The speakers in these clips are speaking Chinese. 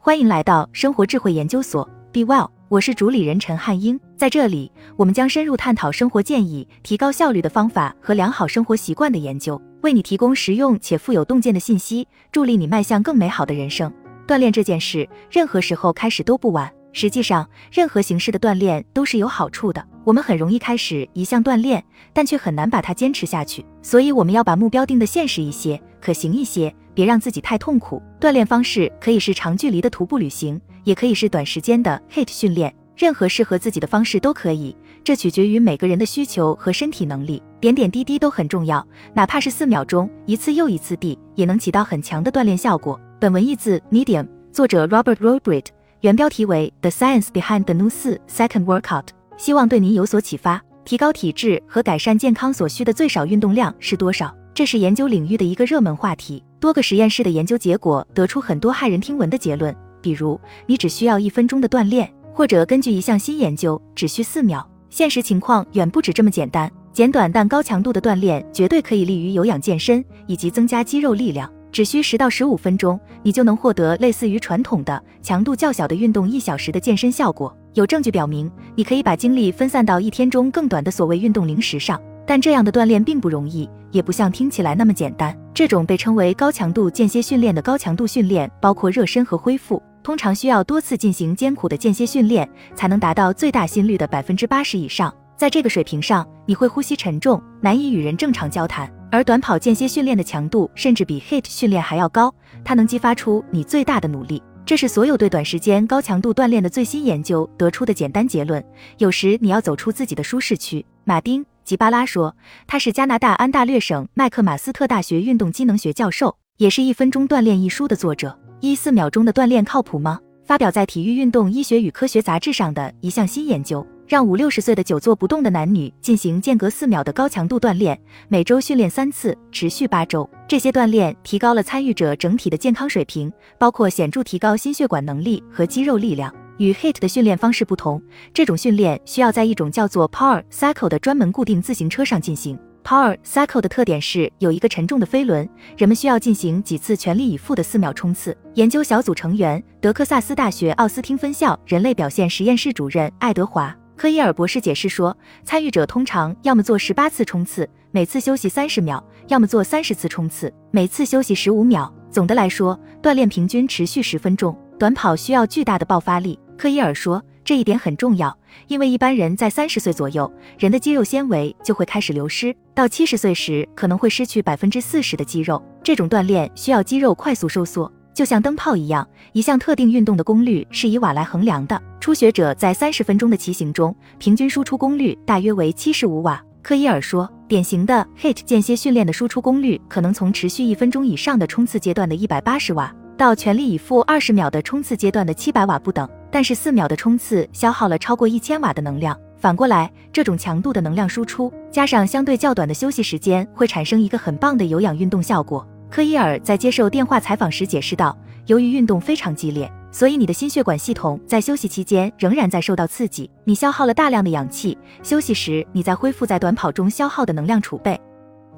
欢迎来到生活智慧研究所，Be Well，我是主理人陈汉英。在这里，我们将深入探讨生活建议、提高效率的方法和良好生活习惯的研究，为你提供实用且富有洞见的信息，助力你迈向更美好的人生。锻炼这件事，任何时候开始都不晚。实际上，任何形式的锻炼都是有好处的。我们很容易开始一项锻炼，但却很难把它坚持下去。所以，我们要把目标定得现实一些，可行一些。别让自己太痛苦。锻炼方式可以是长距离的徒步旅行，也可以是短时间的 HIIT 训练，任何适合自己的方式都可以。这取决于每个人的需求和身体能力。点点滴滴都很重要，哪怕是四秒钟，一次又一次地，也能起到很强的锻炼效果。本文译自 Medium，作者 Robert r o b r i t 原标题为 The Science Behind the New 四 Second Workout，希望对您有所启发。提高体质和改善健康所需的最少运动量是多少？这是研究领域的一个热门话题。多个实验室的研究结果得出很多骇人听闻的结论，比如你只需要一分钟的锻炼，或者根据一项新研究只需四秒。现实情况远不止这么简单。简短但高强度的锻炼绝对可以利于有氧健身以及增加肌肉力量。只需十到十五分钟，你就能获得类似于传统的强度较小的运动一小时的健身效果。有证据表明，你可以把精力分散到一天中更短的所谓运动零时上。但这样的锻炼并不容易，也不像听起来那么简单。这种被称为高强度间歇训练的高强度训练，包括热身和恢复，通常需要多次进行艰苦的间歇训练，才能达到最大心率的百分之八十以上。在这个水平上，你会呼吸沉重，难以与人正常交谈。而短跑间歇训练的强度甚至比 HIT 训练还要高，它能激发出你最大的努力。这是所有对短时间高强度锻炼的最新研究得出的简单结论。有时你要走出自己的舒适区。马丁。吉巴拉说，他是加拿大安大略省麦克马斯特大学运动机能学教授，也是一分钟锻炼一书的作者。一四秒钟的锻炼靠谱吗？发表在《体育运动医学与科学杂志》上的一项新研究，让五六十岁的久坐不动的男女进行间隔四秒的高强度锻炼，每周训练三次，持续八周。这些锻炼提高了参与者整体的健康水平，包括显著提高心血管能力和肌肉力量。与 HIT 的训练方式不同，这种训练需要在一种叫做 Power Cycle 的专门固定自行车上进行。Power Cycle 的特点是有一个沉重的飞轮，人们需要进行几次全力以赴的四秒冲刺。研究小组成员德克萨斯大学奥斯汀分校人类表现实验室主任爱德华科伊尔博士解释说，参与者通常要么做十八次冲刺，每次休息三十秒，要么做三十次冲刺，每次休息十五秒。总的来说，锻炼平均持续十分钟。短跑需要巨大的爆发力。科伊尔说，这一点很重要，因为一般人在三十岁左右，人的肌肉纤维就会开始流失，到七十岁时可能会失去百分之四十的肌肉。这种锻炼需要肌肉快速收缩，就像灯泡一样。一项特定运动的功率是以瓦来衡量的。初学者在三十分钟的骑行中，平均输出功率大约为七十五瓦。科伊尔说，典型的 HIIT 间歇训练的输出功率可能从持续一分钟以上的冲刺阶段的一百八十瓦。到全力以赴二十秒的冲刺阶段的七百瓦不等，但是四秒的冲刺消耗了超过一千瓦的能量。反过来，这种强度的能量输出加上相对较短的休息时间，会产生一个很棒的有氧运动效果。科伊尔在接受电话采访时解释道：“由于运动非常激烈，所以你的心血管系统在休息期间仍然在受到刺激，你消耗了大量的氧气。休息时，你在恢复在短跑中消耗的能量储备。”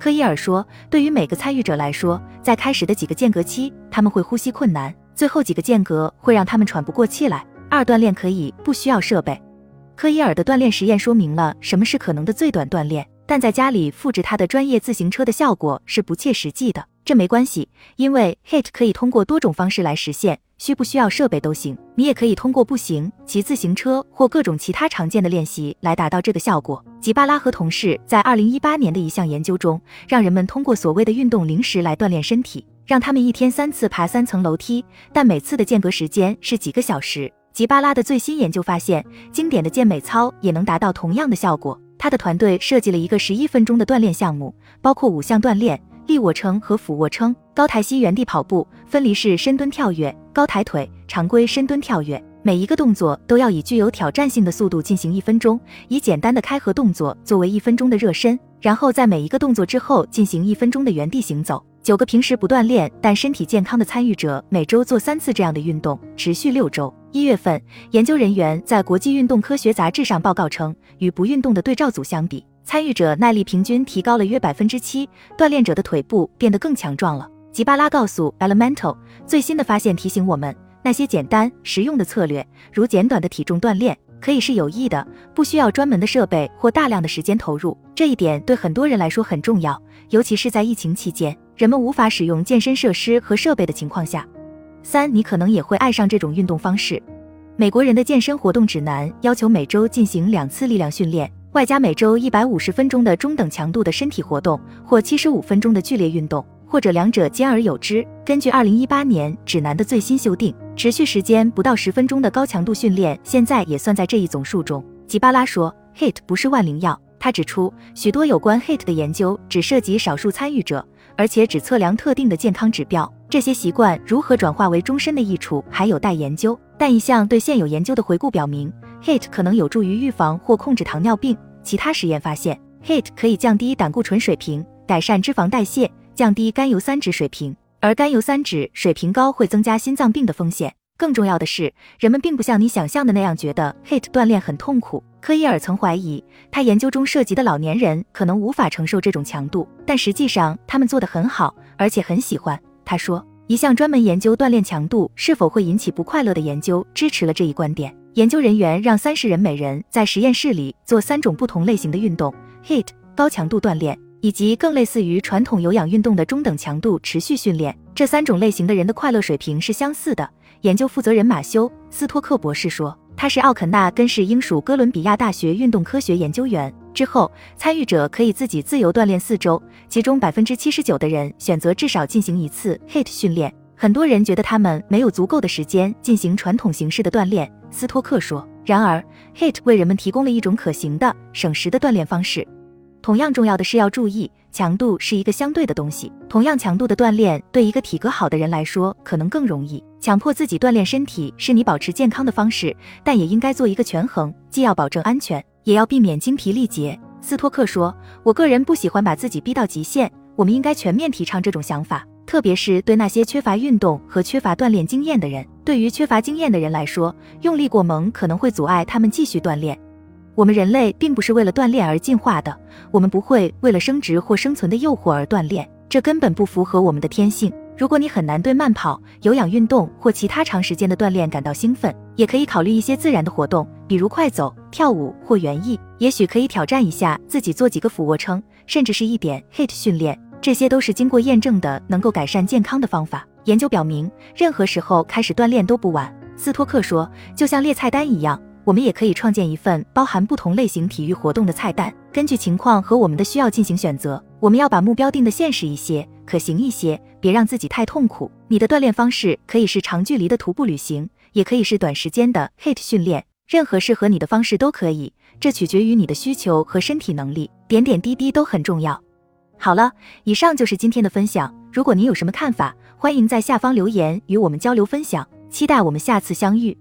科伊尔说：“对于每个参与者来说，在开始的几个间隔期，他们会呼吸困难；最后几个间隔会让他们喘不过气来。二锻炼可以不需要设备。科伊尔的锻炼实验说明了什么是可能的最短锻炼，但在家里复制他的专业自行车的效果是不切实际的。这没关系，因为 HIT 可以通过多种方式来实现。”需不需要设备都行，你也可以通过步行、骑自行车或各种其他常见的练习来达到这个效果。吉巴拉和同事在二零一八年的一项研究中，让人们通过所谓的运动零食来锻炼身体，让他们一天三次爬三层楼梯，但每次的间隔时间是几个小时。吉巴拉的最新研究发现，经典的健美操也能达到同样的效果。他的团队设计了一个十一分钟的锻炼项目，包括五项锻炼。立卧撑和俯卧撑、高抬膝原地跑步、分离式深蹲跳跃、高抬腿、常规深蹲跳跃，每一个动作都要以具有挑战性的速度进行一分钟，以简单的开合动作作为一分钟的热身，然后在每一个动作之后进行一分钟的原地行走。九个平时不锻炼但身体健康的参与者每周做三次这样的运动，持续六周。一月份，研究人员在国际运动科学杂志上报告称，与不运动的对照组相比。参与者耐力平均提高了约百分之七，锻炼者的腿部变得更强壮了。吉巴拉告诉 Elemental，最新的发现提醒我们，那些简单实用的策略，如简短的体重锻炼，可以是有益的，不需要专门的设备或大量的时间投入。这一点对很多人来说很重要，尤其是在疫情期间，人们无法使用健身设施和设备的情况下。三，你可能也会爱上这种运动方式。美国人的健身活动指南要求每周进行两次力量训练。外加每周一百五十分钟的中等强度的身体活动，或七十五分钟的剧烈运动，或者两者兼而有之。根据二零一八年指南的最新修订，持续时间不到十分钟的高强度训练现在也算在这一总数中。吉巴拉说：“HIT 不是万灵药。”他指出，许多有关 HIT 的研究只涉及少数参与者，而且只测量特定的健康指标。这些习惯如何转化为终身的益处还有待研究。但一项对现有研究的回顾表明。HIT 可能有助于预防或控制糖尿病。其他实验发现，HIT 可以降低胆固醇水平，改善脂肪代谢，降低甘油三酯水平。而甘油三酯水平高会增加心脏病的风险。更重要的是，人们并不像你想象的那样觉得 HIT 锻炼很痛苦。科伊尔曾怀疑，他研究中涉及的老年人可能无法承受这种强度，但实际上他们做得很好，而且很喜欢。他说，一项专门研究锻炼强度是否会引起不快乐的研究支持了这一观点。研究人员让三十人每人在实验室里做三种不同类型的运动：HIT 高强度锻炼，以及更类似于传统有氧运动的中等强度持续训练。这三种类型的人的快乐水平是相似的。研究负责人马修·斯托克博士说，他是奥肯纳根市英属哥伦比亚大学运动科学研究员。之后，参与者可以自己自由锻炼四周，其中百分之七十九的人选择至少进行一次 HIT 训练。很多人觉得他们没有足够的时间进行传统形式的锻炼。斯托克说：“然而，HIT 为人们提供了一种可行的、省时的锻炼方式。同样重要的是要注意，强度是一个相对的东西。同样强度的锻炼对一个体格好的人来说可能更容易。强迫自己锻炼身体是你保持健康的方式，但也应该做一个权衡，既要保证安全，也要避免精疲力竭。”斯托克说：“我个人不喜欢把自己逼到极限，我们应该全面提倡这种想法。”特别是对那些缺乏运动和缺乏锻炼经验的人，对于缺乏经验的人来说，用力过猛可能会阻碍他们继续锻炼。我们人类并不是为了锻炼而进化的，我们不会为了生殖或生存的诱惑而锻炼，这根本不符合我们的天性。如果你很难对慢跑、有氧运动或其他长时间的锻炼感到兴奋，也可以考虑一些自然的活动，比如快走、跳舞或园艺。也许可以挑战一下自己做几个俯卧撑，甚至是一点 HIT 训练。这些都是经过验证的，能够改善健康的方法。研究表明，任何时候开始锻炼都不晚。斯托克说：“就像列菜单一样，我们也可以创建一份包含不同类型体育活动的菜单，根据情况和我们的需要进行选择。我们要把目标定得现实一些，可行一些，别让自己太痛苦。你的锻炼方式可以是长距离的徒步旅行，也可以是短时间的 HIT 训练，任何适合你的方式都可以。这取决于你的需求和身体能力，点点滴滴都很重要。”好了，以上就是今天的分享。如果你有什么看法，欢迎在下方留言与我们交流分享。期待我们下次相遇。